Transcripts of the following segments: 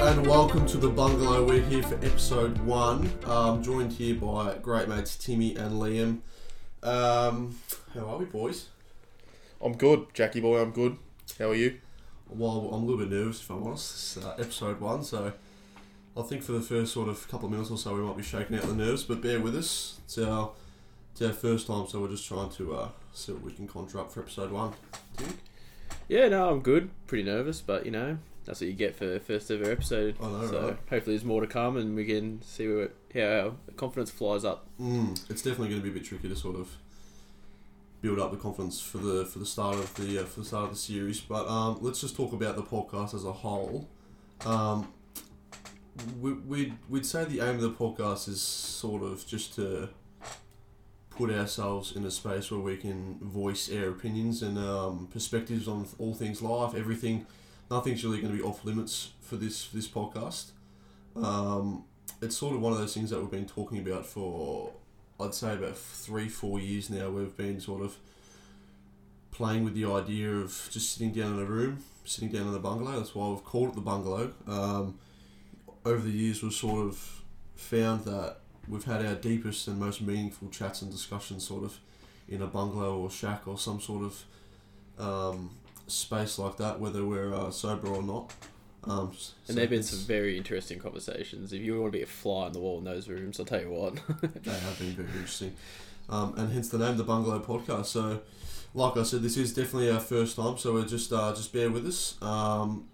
and welcome to the bungalow. We're here for episode one. Um, joined here by great mates Timmy and Liam. Um, how are we, boys? I'm good, Jackie boy. I'm good. How are you? Well, I'm a little bit nervous if I'm honest. It's uh, episode one, so I think for the first sort of couple of minutes or so we might be shaking out the nerves, but bear with us. It's our, it's our first time, so we're just trying to uh, see what we can conjure up for episode one. Timmy? Yeah, no, I'm good. Pretty nervous, but you know, that's what you get for the first ever episode. I know, so right? hopefully there's more to come, and we can see where how our confidence flies up. Mm, it's definitely going to be a bit tricky to sort of build up the confidence for the for the start of the uh, for the start of the series. But um, let's just talk about the podcast as a whole. Um, we, we'd, we'd say the aim of the podcast is sort of just to put ourselves in a space where we can voice our opinions and um, perspectives on all things life, everything. Nothing's really going to be off limits for this this podcast. Um, it's sort of one of those things that we've been talking about for I'd say about three, four years now. We've been sort of playing with the idea of just sitting down in a room, sitting down in a bungalow. That's why we've called it the bungalow. Um, over the years, we've sort of found that we've had our deepest and most meaningful chats and discussions sort of in a bungalow or shack or some sort of um, space like that, whether we're uh, sober or not. Um, so And there've been some very interesting conversations. If you want to be a fly on the wall in those rooms, I'll tell you what. They have been very interesting. Um, and hence the name, the Bungalow Podcast. So, like I said, this is definitely our first time, so we're just uh, just bear with us. Um,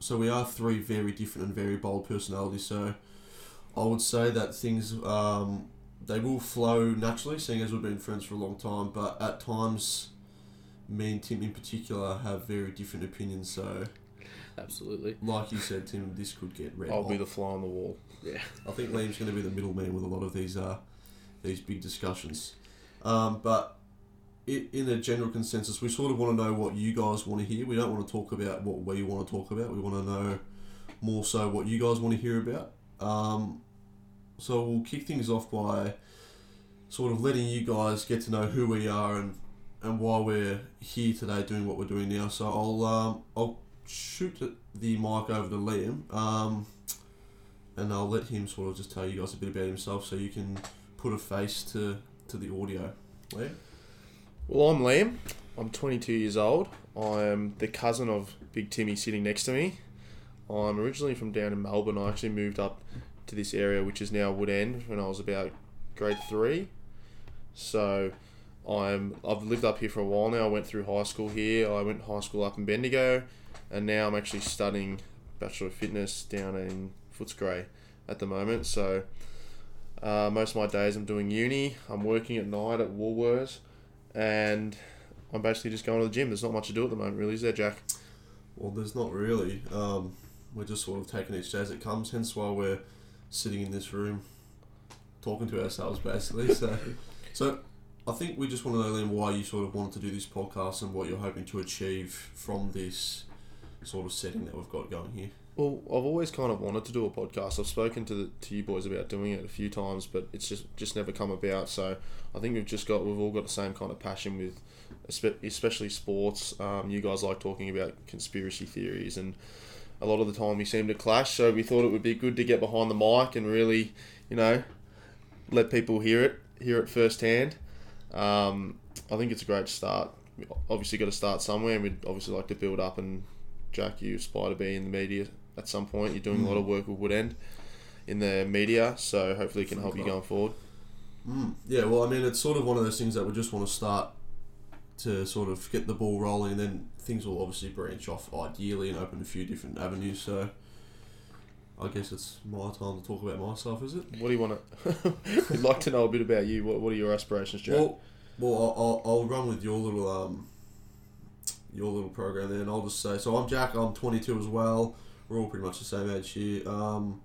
so we are three very different and very bold personalities. So, I would say that things um, they will flow naturally, seeing as we've been friends for a long time. But at times, me and Tim in particular have very different opinions. So, Absolutely. like you said, Tim, this could get red. I'll hot. be the fly on the wall. Yeah. I think Liam's going to be the middleman with a lot of these uh, these big discussions. Um, but i in a general consensus, we sort of want to know what you guys want to hear. We don't want to talk about what we want to talk about. We want to know more so what you guys want to hear about. Um, so we'll kick things off by sort of letting you guys get to know who we are and and why we're here today doing what we're doing now. So I'll um, I'll shoot the mic over to Liam. Um, and I'll let him sort of just tell you guys a bit about himself so you can put a face to, to the audio. Liam? Well, I'm Liam. I'm 22 years old. I am the cousin of Big Timmy sitting next to me. I'm originally from down in Melbourne. I actually moved up to this area, which is now Woodend, when I was about grade three. So I'm I've lived up here for a while now. I went through high school here. I went high school up in Bendigo, and now I'm actually studying Bachelor of Fitness down in Footscray at the moment. So uh, most of my days I'm doing uni. I'm working at night at Woolworths, and I'm basically just going to the gym. There's not much to do at the moment, really, is there, Jack? Well, there's not really. Um, we're just sort of taking each day as it comes, hence why we're sitting in this room talking to ourselves, basically. So, so I think we just want to know, Liam, why you sort of wanted to do this podcast and what you're hoping to achieve from this sort of setting that we've got going here. Well, I've always kind of wanted to do a podcast. I've spoken to the, to you boys about doing it a few times, but it's just just never come about. So I think we've just got we've all got the same kind of passion with, especially sports. Um, you guys like talking about conspiracy theories, and a lot of the time we seem to clash. So we thought it would be good to get behind the mic and really, you know, let people hear it hear it firsthand. Um, I think it's a great start. Obviously got to start somewhere, and we'd obviously like to build up. And Jack, you aspire to be in the media at some point. You're doing a lot of work with Woodend in the media, so hopefully it can help you going forward. Mm. Yeah, well, I mean, it's sort of one of those things that we just want to start to sort of get the ball rolling, and then things will obviously branch off ideally and open a few different avenues. So, I guess it's my time to talk about myself, is it? What do you want to? We'd like to know a bit about you. What What are your aspirations, Jack? Well, well, I'll, I'll, run with your little um, your little program there, and I'll just say, so I'm Jack. I'm 22 as well. We're all pretty much the same age here. Um,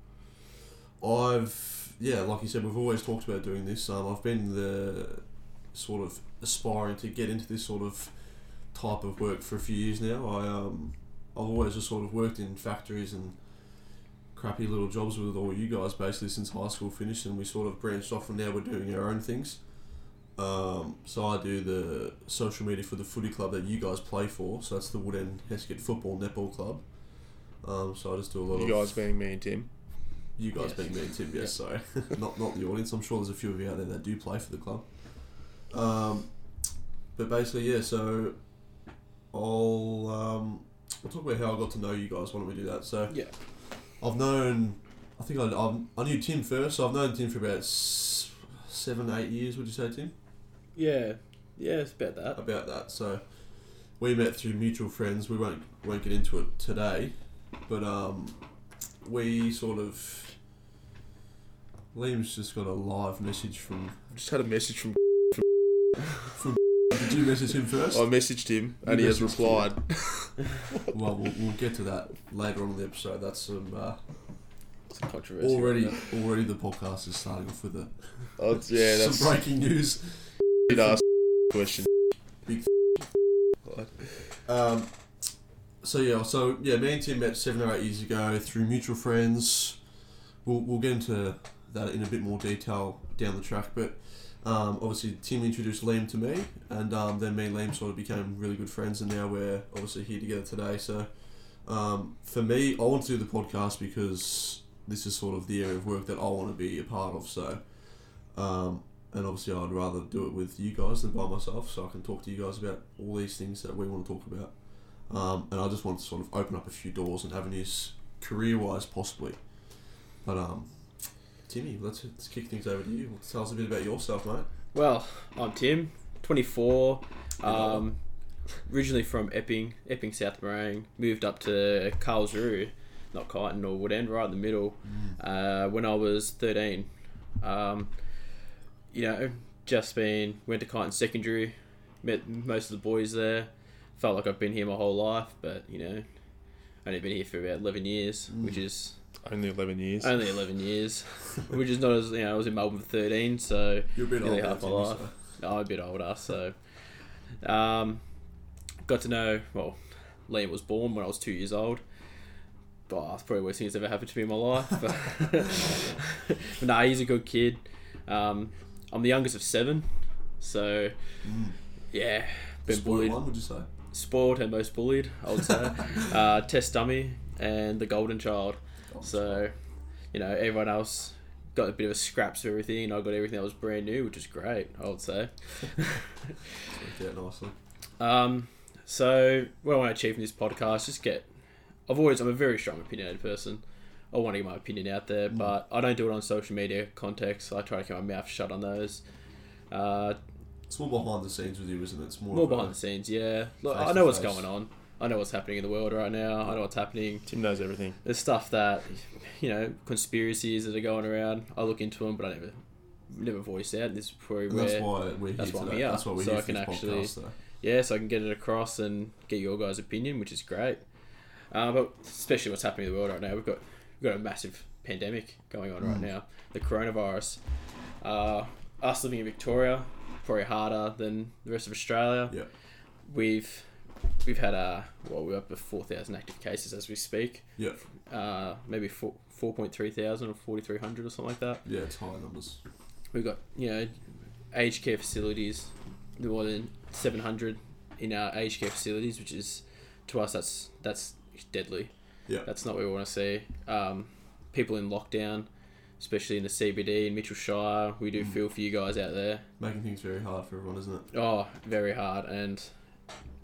I've yeah, like you said, we've always talked about doing this. Um, I've been the sort of aspiring to get into this sort of type of work for a few years now. I um, I've always just sort of worked in factories and crappy little jobs with all you guys basically since high school finished, and we sort of branched off, and now we're doing our own things. Um, so I do the social media for the footy club that you guys play for. So that's the Woodend Hesket Football Netball Club. Um, so I just do a lot You of guys being me and Tim. you guys Yes. being me and Tim. Yes, sorry, not not the audience. I'm sure there's a few of you out there that do play for the club. Um, but basically, yeah. So I'll um, I'll talk about how I got to know you guys. Why don't we do that? So Yeah. I've known. I think I, I, I knew Tim first. So I've known Tim for about s- seven, eight years. Would you say, Tim? Yeah, yeah, it's about that. about that. So we met through mutual friends. We won't won't get into it today, but um, we sort of Liam's just got a live message from. Just had a message from. Did you message him first? I messaged him You and he has replied. well, well, we'll get to that later on in the episode. That's some uh, controversy. already already the podcast is starting off with a Oh, yeah, that's some breaking news. did ask question. Big Um, so yeah, so yeah, me and Tim met seven or eight years ago through mutual friends. We'll, we'll get into that in a bit more detail down the track, but um, obviously Tim introduced Liam to me, and um, then me and Liam sort of became really good friends, and now we're obviously here together today. So um, for me, I want to do the podcast because this is sort of the area of work that I want to be a part of. So. Um, and obviously, I'd rather do it with you guys than by myself, so I can talk to you guys about all these things that we want to talk about. Um, and I just want to sort of open up a few doors and avenues, career wise, possibly. But um, Timmy, let's, let's kick things over to you. Tell us a bit about yourself, mate. Well, I'm Tim, 24. Um, originally from Epping, Epping, South Morang. Moved up to Carlsruhe, not Kyneton or Woodend, right in the middle. Uh, when I was 13. Um, you know, just been went to Kyneton Secondary, met most of the boys there. Felt like I've been here my whole life, but you know, only been here for about 11 years, Mm. which is Only eleven years. only 11 years, which is not as you know. I was in Melbourne for 13, so You're a bit Nearly older, half my life. so- I'm a bit older, so um, got to know. Well, Liam was born when I was two years old. But that's probably the worst thing that's ever happened to me in my life. But, but nah, he's a good kid. Um, I'm the youngest of seven, so Mm. yeah, been Spoiled bullied, one, would you say? spoiled, and most bullied. I would say. uh, test dummy and the golden child. So, you know, everyone else got a bit of a scraps of everything, and I got everything that was brand new, which is great. I would say. Worked out nicely. Um, so what I want to achieve in this podcast, just get. I've always I'm a very strong opinionated person. I want to get my opinion out there, Mm. but I don't do it on social media context. I try to keep my mouth shut on those. Uh, It's more behind the scenes with you, isn't it? It's more, more of a- behind the scenes, yeah. Look, I know what's going on. I know what's happening in the world right now. I know what's happening. Tim knows everything. There's stuff that, you know, conspiracies that are going around. I look into them, but I never, never voice out. This is probably where that's why we're here that's why I'm today. here, That's why we're so here I can this actually- podcast, though. yeah, so I can get it across and get your guys' opinion, which is great. Uh, but especially what's happening in the world right now, we've got we've got a massive pandemic going on right Mm. now, the coronavirus. Uh, us living in Victoria, probably harder than the rest of Australia. Yeah. We've we've had uh well we're up to four thousand active cases as we speak. Yeah. Uh, maybe four four point three thousand or forty three hundred or something like that. Yeah, it's high numbers. We've got you know aged care facilities, more than seven hundred in our aged care facilities, which is to us that's that's deadly. Yeah. That's not what we want to see. Um, people in lockdown, especially in the CBD in Mitchell Shire, we do Mm. feel for you guys out there. Making things very hard for everyone, isn't it? Oh, very hard. And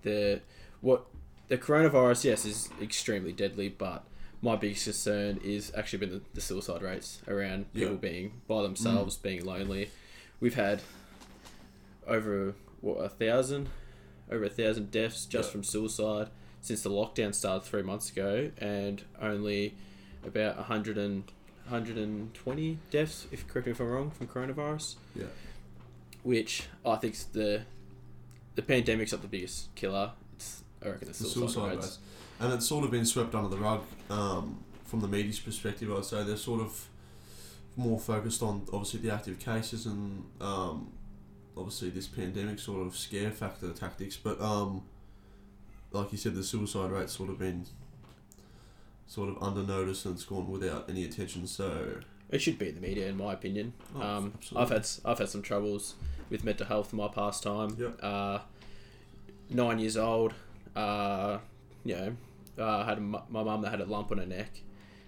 the what the coronavirus, yes, is extremely deadly, but my biggest concern is actually been the, the suicide rates around Yeah. people being by themselves, mm. being lonely. We've had over what a thousand, over a thousand deaths just Yeah. from suicide since the lockdown started three months ago, and only about 100 and 120 deaths, if correct me if I'm wrong, from coronavirus Yeah. which I think the the pandemic's not the biggest killer. It's I reckon the The suicide, suicide rates. And it's sort of been swept under the rug um, from the media's perspective, I'd say. They're sort of more focused on, obviously, the active cases and um, obviously this pandemic sort of scare factor tactics. But um, like you said, the suicide rate's sort of been sort of under notice and it's gone without any attention. So, It should be in the media, in my opinion. Oh, um. I've had I've had some troubles with mental health in my past time. Yep. Uh, nine years old. Uh, you know, uh, had a, my mum that had a lump on her neck,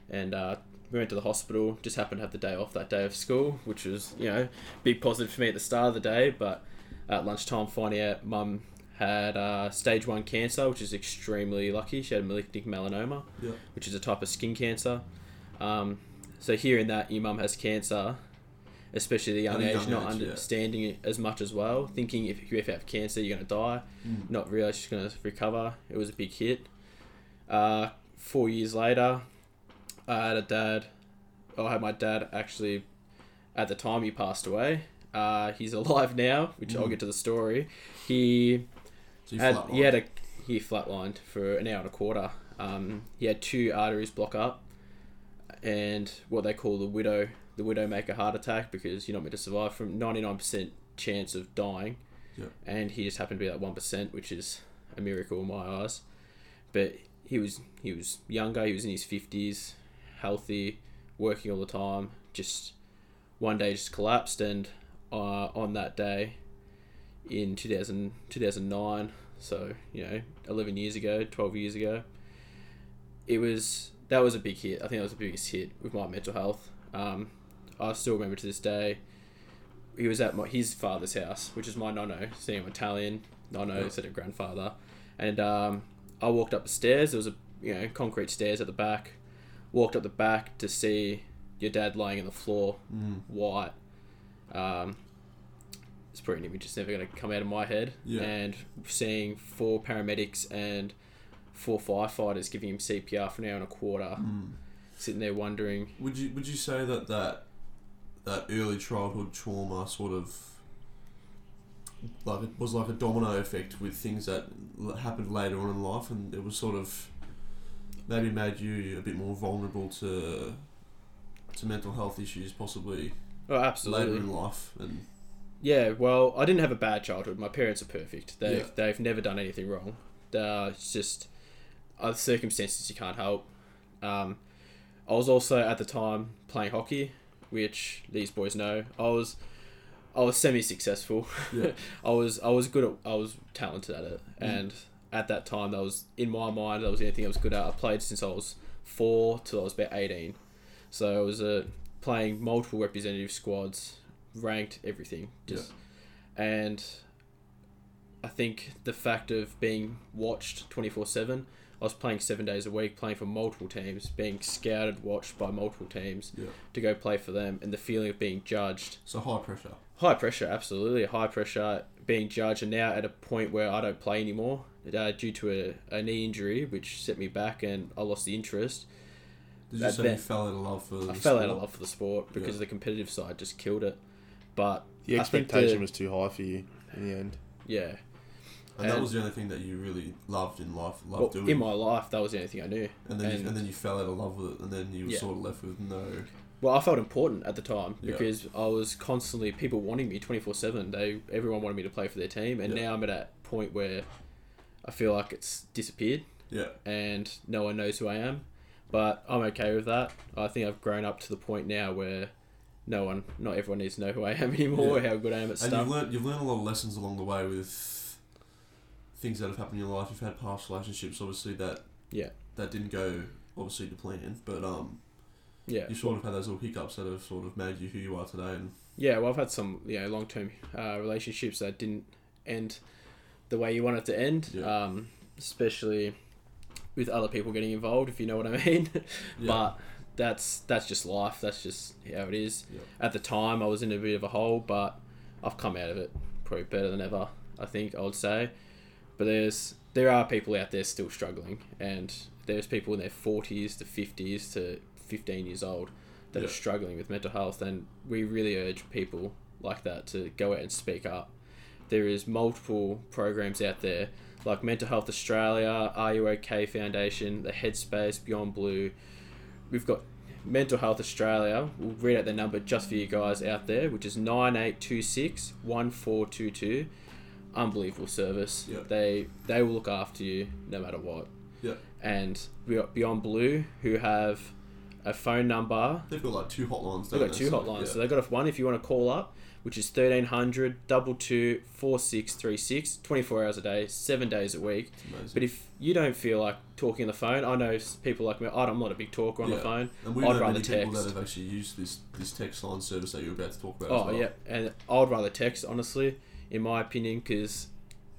and uh, we went to the hospital. Just happened to have the day off that day of school, which was you know big positive for me at the start of the day. But at lunchtime, finding out mum had uh, stage one cancer, which is extremely lucky. She had malignant melanoma, Yeah. which is a type of skin cancer. Um, so hearing that your mum has cancer, especially at a young age, young not age, yeah. understanding it as much as well, thinking if you have cancer, you're gonna die, Mm. not realize she's gonna recover. It was a big hit. Uh, four years later, I had a dad. I had my dad actually. At the time, he passed away. Uh, he's alive now, which I'll Mm. get to the story. He So had, flatlined. he had a he flatlined for an hour and a quarter. Um, he had two arteries block up, and what they call the widow the widowmaker heart attack because you're not meant to survive from ninety nine percent chance of dying, Yeah. and he just happened to be that one percent, which is a miracle in my eyes. But he was he was younger. He was in his fifties, healthy, working all the time. Just one day just collapsed, and uh, on that day, in 2000, 2009, so you know, eleven years ago, twelve years ago, it was that was a big hit. I think that was the biggest hit with my mental health. Um, I still remember to this day. He was at my, his father's house, which is my nono, seeing him Italian. Nono Yeah. instead of grandfather, and um, I walked up the stairs. There was a you know concrete stairs at the back. Walked up the back to see your dad lying on the floor, Mm. white. Um, it's probably an image that's never going to come out of my head. Yeah. And seeing four paramedics and four firefighters giving him CPR for an hour and a quarter, Mm. sitting there wondering. Would you would you say that that that early childhood trauma sort of like it was like a domino effect with things that happened later on in life, and it was sort of maybe made you a bit more vulnerable to to mental health issues, possibly Oh, absolutely. later in life, and Yeah, well, I didn't have a bad childhood. My parents are perfect. They've Yeah. they've never done anything wrong. Uh, it's just other circumstances you can't help. Um, I was also at the time playing hockey, which these boys know. I was I was semi successful. Yeah. I was I was good at I was talented at it, Mm. and at that time that was in my mind that was anything I was good at. I played since I was four till I was about eighteen, so I was uh, playing multiple representative squads, ranked everything, just and I think the fact of being watched twenty four seven. I was playing seven days a week, playing for multiple teams, being scouted, watched by multiple teams yeah, to go play for them, and the feeling of being judged. so high pressure. High pressure, absolutely. High pressure, being judged, and now at a point where I don't play anymore uh, due to a, a knee injury, which set me back and I lost the interest. Did you That say bet- you fell out of love for? I the fell out sport? of love for the sport because Yeah. the competitive side just killed it. But The expectation the- was too high for you in the end. yeah, and that was the only thing that you really loved in life, loved well, doing. in my life, that was the only thing I knew. and then and- you, and then you fell out of love with it, and then you were Yeah. sort of left with no. Well, I felt important at the time Yeah. because I was constantly people wanting me twenty four seven. They everyone wanted me to play for their team, and Yeah. now I'm at a point where I feel like it's disappeared. Yeah, and no one knows who I am. But I'm okay with that. I think I've grown up to the point now where no one, not everyone needs to know who I am anymore, Yeah. how good I am at and stuff. you've learned you've learned a lot of lessons along the way with things that have happened in your life. You've had past relationships, obviously that Yeah. that didn't go obviously to plan, but um, yeah, you sort of had those little hiccups that have sort of made you who you are today. And yeah. Well, I've had some you know long term uh, relationships that didn't end the way you want it to end. Yeah. Um, especially with other people getting involved, if you know what I mean. yeah, But that's that's just life. That's just how it is. Yeah. At the time, I was in a bit of a hole, but I've come out of it probably better than ever. I think I would say. But there's there are people out there still struggling, and there's people in their forties to fifties to fifteen years old that Yeah. are struggling with mental health, and we really urge people like that to go out and speak up. There is multiple programs out there like Mental Health Australia, Are You OK Foundation, the Headspace, Beyond Blue. We've got Mental Health Australia. We'll read out the number just for you guys out there, which is 9826 1422. Unbelievable service. Yeah. They they will look after you no matter what. Yeah. And we got Beyond Blue, who have a phone number. They've got like two hotlines. They've got two So, hotlines. yeah. So they've got a one if you want to call up, which is 1300 double two four six three six, 24 hours a day, seven days a week. But if you don't feel like talking on the phone, I know people like me. Oh, I'm not a big talker on the phone. and we I'd know rather many people text. that have actually used this this text line service that you're about to talk about. Oh as well. yeah, and I'd rather text honestly, in my opinion, because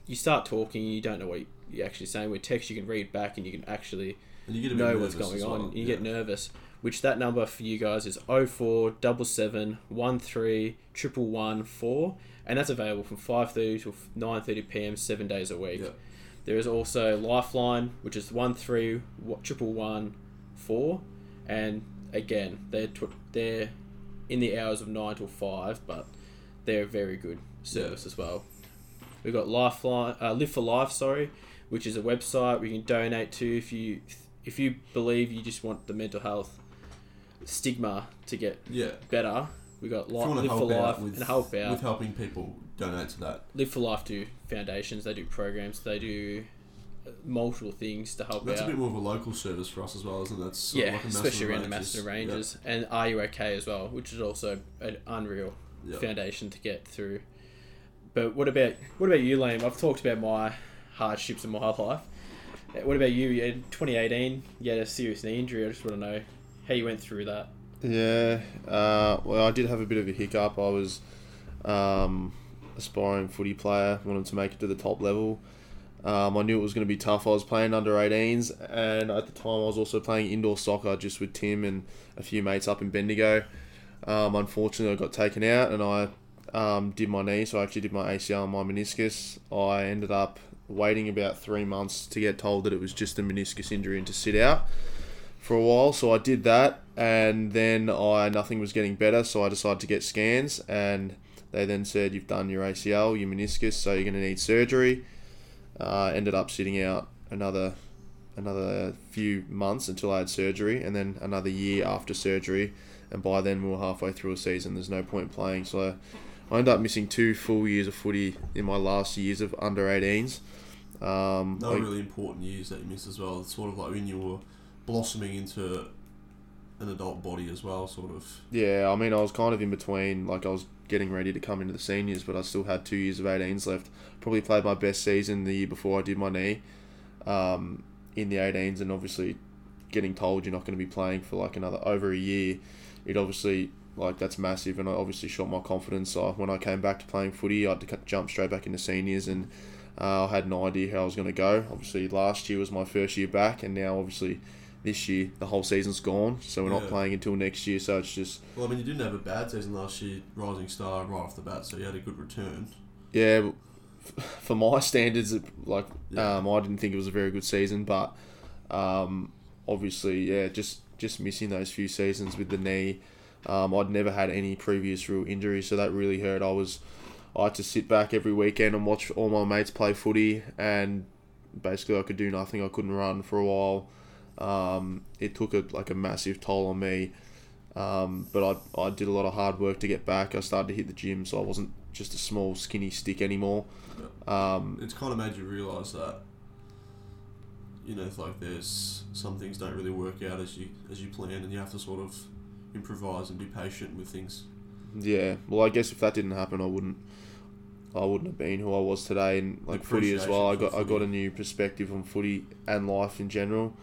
you start talking, you don't know what you're actually saying. With text, you can read back and you can actually you get know what's going as on. You yeah. get nervous. Which that number for you guys is 0477 13 111 and that's available from 5:30 to 9:30 p.m. seven days a week. Yeah. There is also Lifeline, which is one three triple one four, and again they're tw- they're in the hours of nine till five, but they're very good service as well. We've got Lifeline, uh, Live for Life, sorry, which is a website you can donate to if you if you believe you just want the mental health stigma to get Yeah. better. We've got Li- Live for Life with, and help out. with helping people donate to that. Live for Life do foundations, they do programs, they do uh, multiple things to help out. That's out. a bit more of a local service for us as well, isn't it? That's yeah, like especially around the. Macedon Ranges and Are You Okay as well, which is also an unreal Yeah. foundation to get through. But what about what about you, Liam? I've talked about my hardships in my life. Uh, What about you? In 2018, you had a serious knee injury. I just want to know how you went through that. Yeah, uh, well, I did have a bit of a hiccup. I was um, aspiring footy player, wanted to make it to the top level. Um, I knew it was going to be tough. I was playing under 18s, and at the time, I was also playing indoor soccer just with Tim and a few mates up in Bendigo. Um, unfortunately, I got taken out, and I um, did my knee. So I actually did my ACL and my meniscus. I ended up waiting about three months to get told that it was just a meniscus injury and to sit out for a while. So I did that, and then I nothing was getting better. So I decided to get scans, and they then said you've done your ACL, your meniscus, so you're going to need surgery. Uh, ended up sitting out another another few months until I had surgery, and then another year after surgery. And by then we were halfway through a season. There's no point playing, so I ended up missing two full years of footy in my last years of under 18s. Um, They were I- really important years that you missed as well. It's sort of like when you were blossoming into an adult body as well, sort of. Yeah, I mean, I was kind of in between. Like, I was getting ready to come into the seniors, but I still had two years of 18s left. Probably played my best season the year before I did my knee um, in the 18s, and obviously getting told you're not going to be playing for like another over a year, it obviously like that's massive, and I obviously shot my confidence. So when I came back to playing footy, I had to jump straight back into seniors, and uh, I had no idea how I was going to go. Obviously, last year was my first year back, and now obviously this year the whole season's gone, so we're not playing until next year. So it's just Well, I mean, you didn't have a bad season last year, rising star right off the bat, so you had a good return. Yeah, for my standards, like Yeah. um, I didn't think it was a very good season, but um, obviously, yeah, just just missing those few seasons with the knee. Um, I'd never had any previous real injuries, so that really hurt. I was I had to sit back every weekend and watch all my mates play footy, and basically I could do nothing. I couldn't run for a while. Um, it took a like a massive toll on me. Um, but I, I did a lot of hard work to get back. I started to hit the gym, so I wasn't just a small, skinny stick anymore. Um, It's kind of made you realise that, you know, like there's some things don't really work out as you as you plan, and you have to sort of improvise and be patient with things. yeah, well, I guess if that didn't happen, I wouldn't, I wouldn't have been who I was today. And like footy as well, I got I got a new perspective on footy and life in general.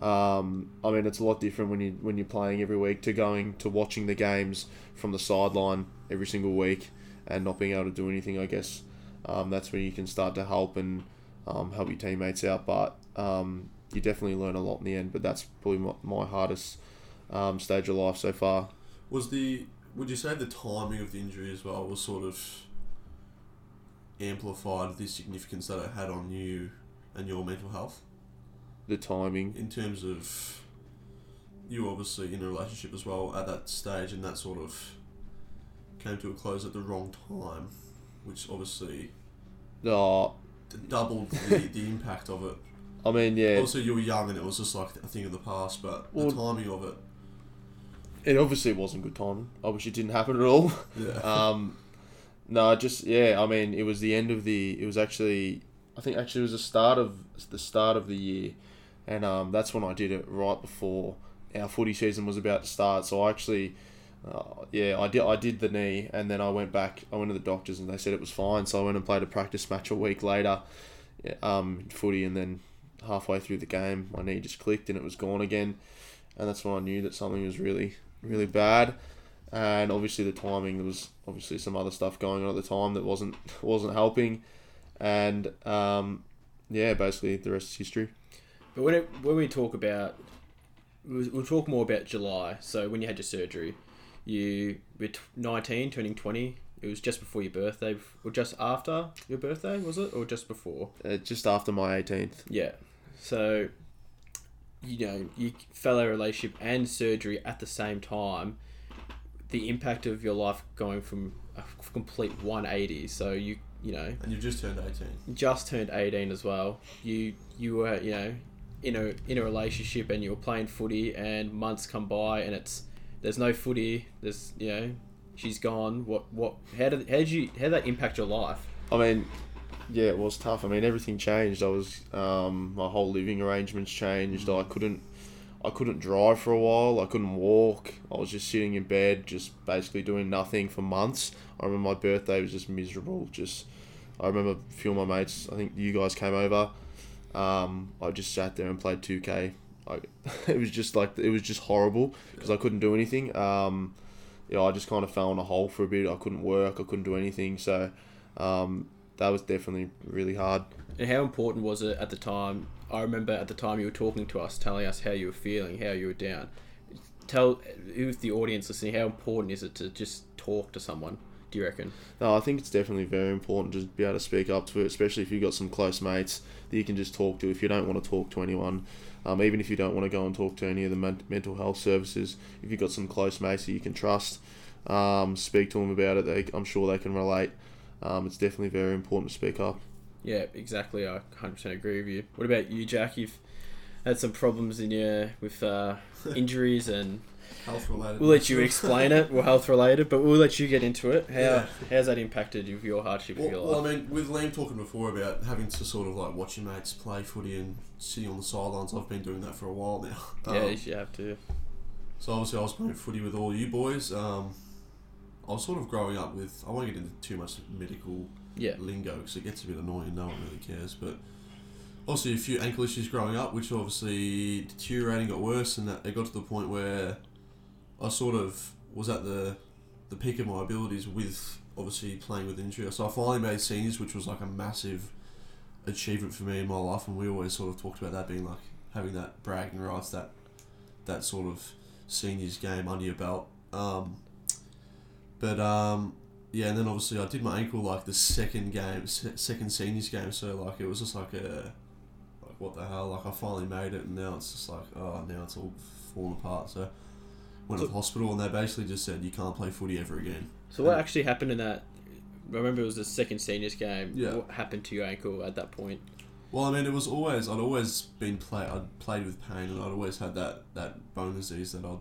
Um, I mean, it's a lot different when you when you're playing every week to going to watching the games from the sideline every single week and not being able to do anything. I guess um, that's when you can start to help and um, help your teammates out. But um, you definitely learn a lot in the end. But that's probably my, my hardest um, stage of life so far. Was the would you say the timing of the injury as well was sort of amplified the significance that it had on you and your mental health The timing. in terms of you obviously in a relationship as well at that stage and that sort of came to a close at the wrong time, which obviously Oh, d- doubled the, the impact of it. I mean, yeah, Also, you were young and it was just like a thing of the past, but Well- the timing of it, it obviously wasn't good timing. I wish it didn't happen at all. yeah. um, no, just yeah. I mean, it was the end of the. It was actually, I think actually it was the start of the start of the year, and um, that's when I did it right before our footy season was about to start. So I actually, uh, yeah, I did I did the knee, and then I went back. I went to the doctors, and they said it was fine. So I went and played a practice match a week later, um, footy, and then halfway through the game, my knee just clicked and it was gone again, and that's when I knew that something was really really bad. And obviously the timing there was obviously some other stuff going on at the time that wasn't wasn't helping, and um, yeah, basically the rest is history. But when it, when we talk about, we'll, talk more about July. So when you had your surgery, you were 19, turning 20. It was just before your birthday, or just after your birthday, was it? Or just before? Uh, just after my 18th. Yeah. So, you know, you fell out of relationship and surgery at the same time. The impact of your life going from a complete 180. So you, you know, And you've just turned 18. just turned 18 as well. You you were you know in a in a relationship and you were playing footy and months come by and it's there's no footy. There's you know she's gone. What what how did how did you how did that impact your life? I mean, yeah, it was tough. I mean, everything changed. I was um, my whole living arrangements changed. I couldn't I couldn't drive for a while. I couldn't walk. I was just sitting in bed, just basically doing nothing for months. I remember my birthday was just miserable. Just I remember a few of my mates. I think you guys came over. Um, I just sat there and played two K. It was just like it was just horrible because I couldn't do anything. Um, you know, I just kind of fell in a hole for a bit. I couldn't work. I couldn't do anything. So um, that was definitely really hard. And how important was it at the time? I remember at the time you were talking to us, telling us how you were feeling, how you were down. Tell who's the audience listening. How important is it to just talk to someone? Do you reckon? No, I think it's definitely very important to be able to speak up to it, especially if you've got some close mates that you can just talk to. If you don't want to talk to anyone, um, even if you don't want to go and talk to any of the men- mental health services, if you've got some close mates that you can trust, um, speak to them about it. They, I'm sure they can relate. Um, it's definitely very important to speak up. Yeah, exactly. I 100% agree with you. What about you, Jack? You've had some problems in your with uh, injuries, and Health related. we'll let you explain it. We're health related, but we'll let you get into it. How Yeah. how's that impacted you- your hardship of Well, your well, life? I mean, with Liam talking before about having to sort of like watch your mates play footy and sitting on the sidelines, I've been doing that for a while now. yeah, Um, you have to. So obviously, I was playing footy with all you boys. Um, I was sort of growing up with. I won't get into too much medical Yeah, lingo because it gets a bit annoying. No one really cares. But also a few ankle issues growing up, which obviously deteriorating, got worse, and that it got to the point where I sort of was at the the peak of my abilities with obviously playing with injury. So I finally made seniors, which was like a massive achievement for me in my life, and we always sort of talked about that being like having that bragging rights, that that sort of seniors game under your belt. Um, but um, yeah, and then obviously I did my ankle like the second game, second seniors game. So like it was just like a like what the hell? Like I finally made it, and now it's just like oh, now it's all falling apart. So went to the hospital, and they basically just said you can't play footy ever again. So what actually happened in that? I remember it was the second seniors game. Yeah. What happened to your ankle at that point? Well, I mean, it was always I'd always been play I'd played with pain, and I'd always had that that bone disease that I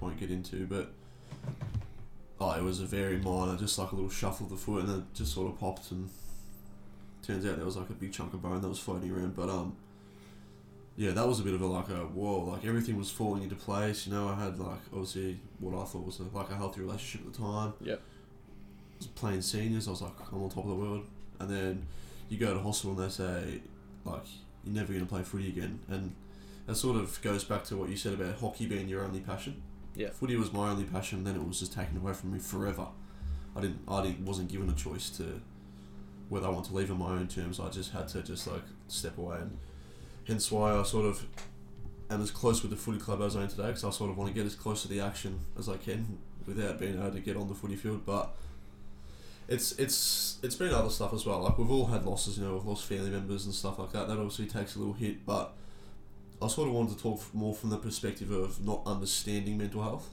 won't get into, but. It was a very minor, just like a little shuffle of the foot, and then it just sort of popped, and turns out there was like a big chunk of bone that was floating around. But um, yeah, that was a bit of a like a whoa, like everything was falling into place. You know, I had like obviously what I thought was a, like a healthy relationship at the time. Yep. I was playing seniors. I was like, I'm on top of the world, and then you go to hospital and they say like you're never going to play footy again, and that sort of goes back to what you said about hockey being your only passion. Yeah. Footy was my only passion. Then it was just taken away from me forever. I didn't. I didn't, wasn't given a choice to whether I want to leave on my own terms. I just had to just like step away, and hence why I sort of am as close with the footy club as I am today. Because I sort of want to get as close to the action as I can without being able to get on the footy field. But it's it's it's been other stuff as well. Like we've all had losses. You know, we've lost family members and stuff like that. That obviously takes a little hit, but. I sort of wanted to talk more from the perspective of not understanding mental health.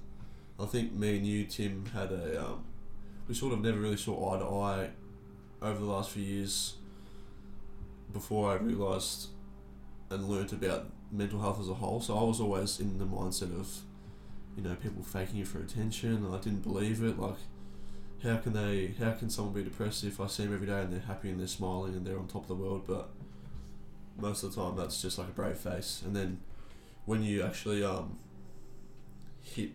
I think me and you, Tim, had a um, we sort of never really saw eye to eye over the last few years. Before I realised and learnt about mental health as a whole, so I was always in the mindset of, you know, people faking it for attention. And I didn't believe it. Like, how can they? How can someone be depressed if I see them every day and they're happy and they're smiling and they're on top of the world? But most of the time, that's just like a brave face. And then when you actually um, hit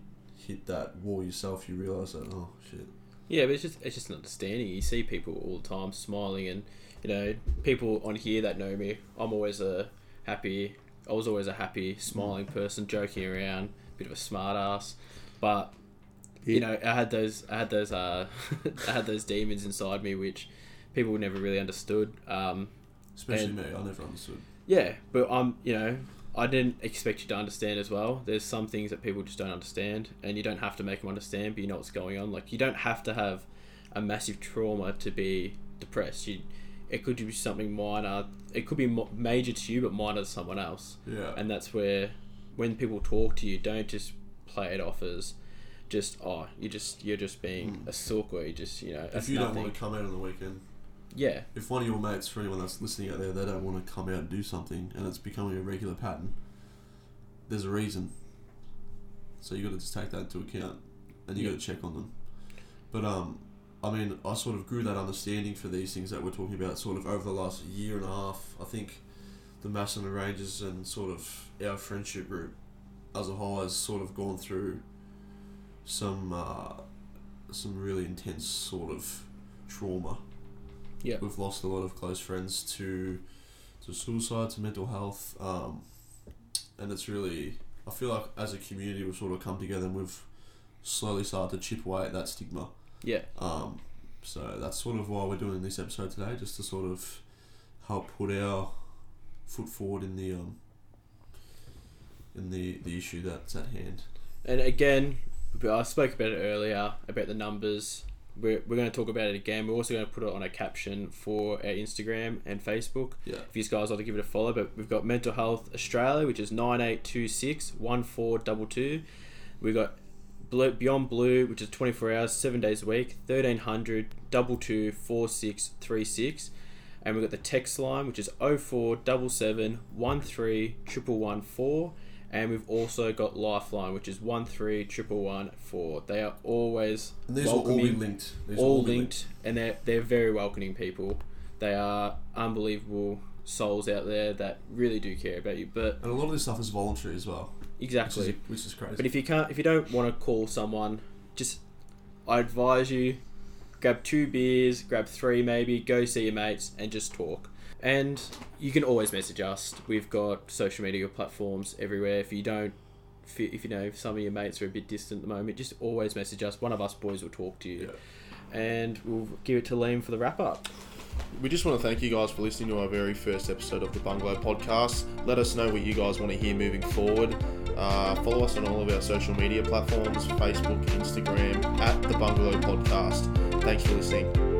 hit that wall yourself, you realise that oh shit. Yeah, but it's just it's just an understanding. You see people all the time smiling, and you know people on here that know me. I'm always a happy. I was always a happy, smiling person, joking around, bit of a smart ass. But you know, I had those, I had those, uh, I had those demons inside me, which people never really understood. Um, Especially And- me, I never understood. yeah, but I'm, you know, I didn't expect you to understand as well. There's some things that people just don't understand, and you don't have to make them understand, but you know what's going on. Like you don't have to have a massive trauma to be depressed. You, it could be something minor. It could be major to you, but minor to someone else. Yeah. And that's where, when people talk to you, don't just play it off as, just oh, you just you're just being hmm. a sook, or you just you know if you nothing. don't want to come out on the weekend, yeah, if one of your mates, for anyone that's listening out there, they don't want to come out and do something, and it's becoming a regular pattern, there's a reason. So you got to just take that into account, and you Yeah. got to check on them. But um, I mean, I sort of grew that understanding for these things that we're talking about, sort of over the last year and a half. I think the Macedon Ranges and sort of our friendship group as a whole has sort of gone through some uh, some really intense sort of trauma. Yeah. We've lost a lot of close friends to to suicide, to mental health, um, and it's really I feel like as a community we've sort of come together and we've slowly started to chip away at that stigma. yeah, Um, so that's sort of why we're doing this episode today, just to sort of help put our foot forward in the um, in the the issue that's at hand. And again, I spoke about it earlier about the numbers. We're, we're going to talk about it again. We're also going to put it on a caption for our Instagram and Facebook. Yeah. If you guys like to give it a follow, but we've got Mental Health Australia, which is 9826 1422. We've got Blue, Beyond Blue, which is 24 hours, 7 days a week, 1300 22 4636. And we've got the text line, which is 0477 13 114. And we've also got Lifeline, which is 13 114. They are always And these will all be welcoming linked. These all be linked, and they're they're very welcoming people. They are unbelievable souls out there that really do care about you. But And a lot of this stuff is voluntary as well, which exactly. is, which is crazy. But if you can't, if you don't want to call someone, just I advise you grab two beers, grab three maybe, go see your mates, and just talk. And you can always message us. We've got social media platforms everywhere. If you don't, if you, if you know if some of your mates are a bit distant at the moment, just always message us. One of us boys will talk to you, and we'll give it to Liam for the wrap up. We just want to thank you guys for listening to our very first episode of the Bungalow Podcast. Let us know what you guys want to hear moving forward. Uh, follow us on all of our social media platforms Facebook, Instagram, at the Bungalow Podcast. Thanks for listening.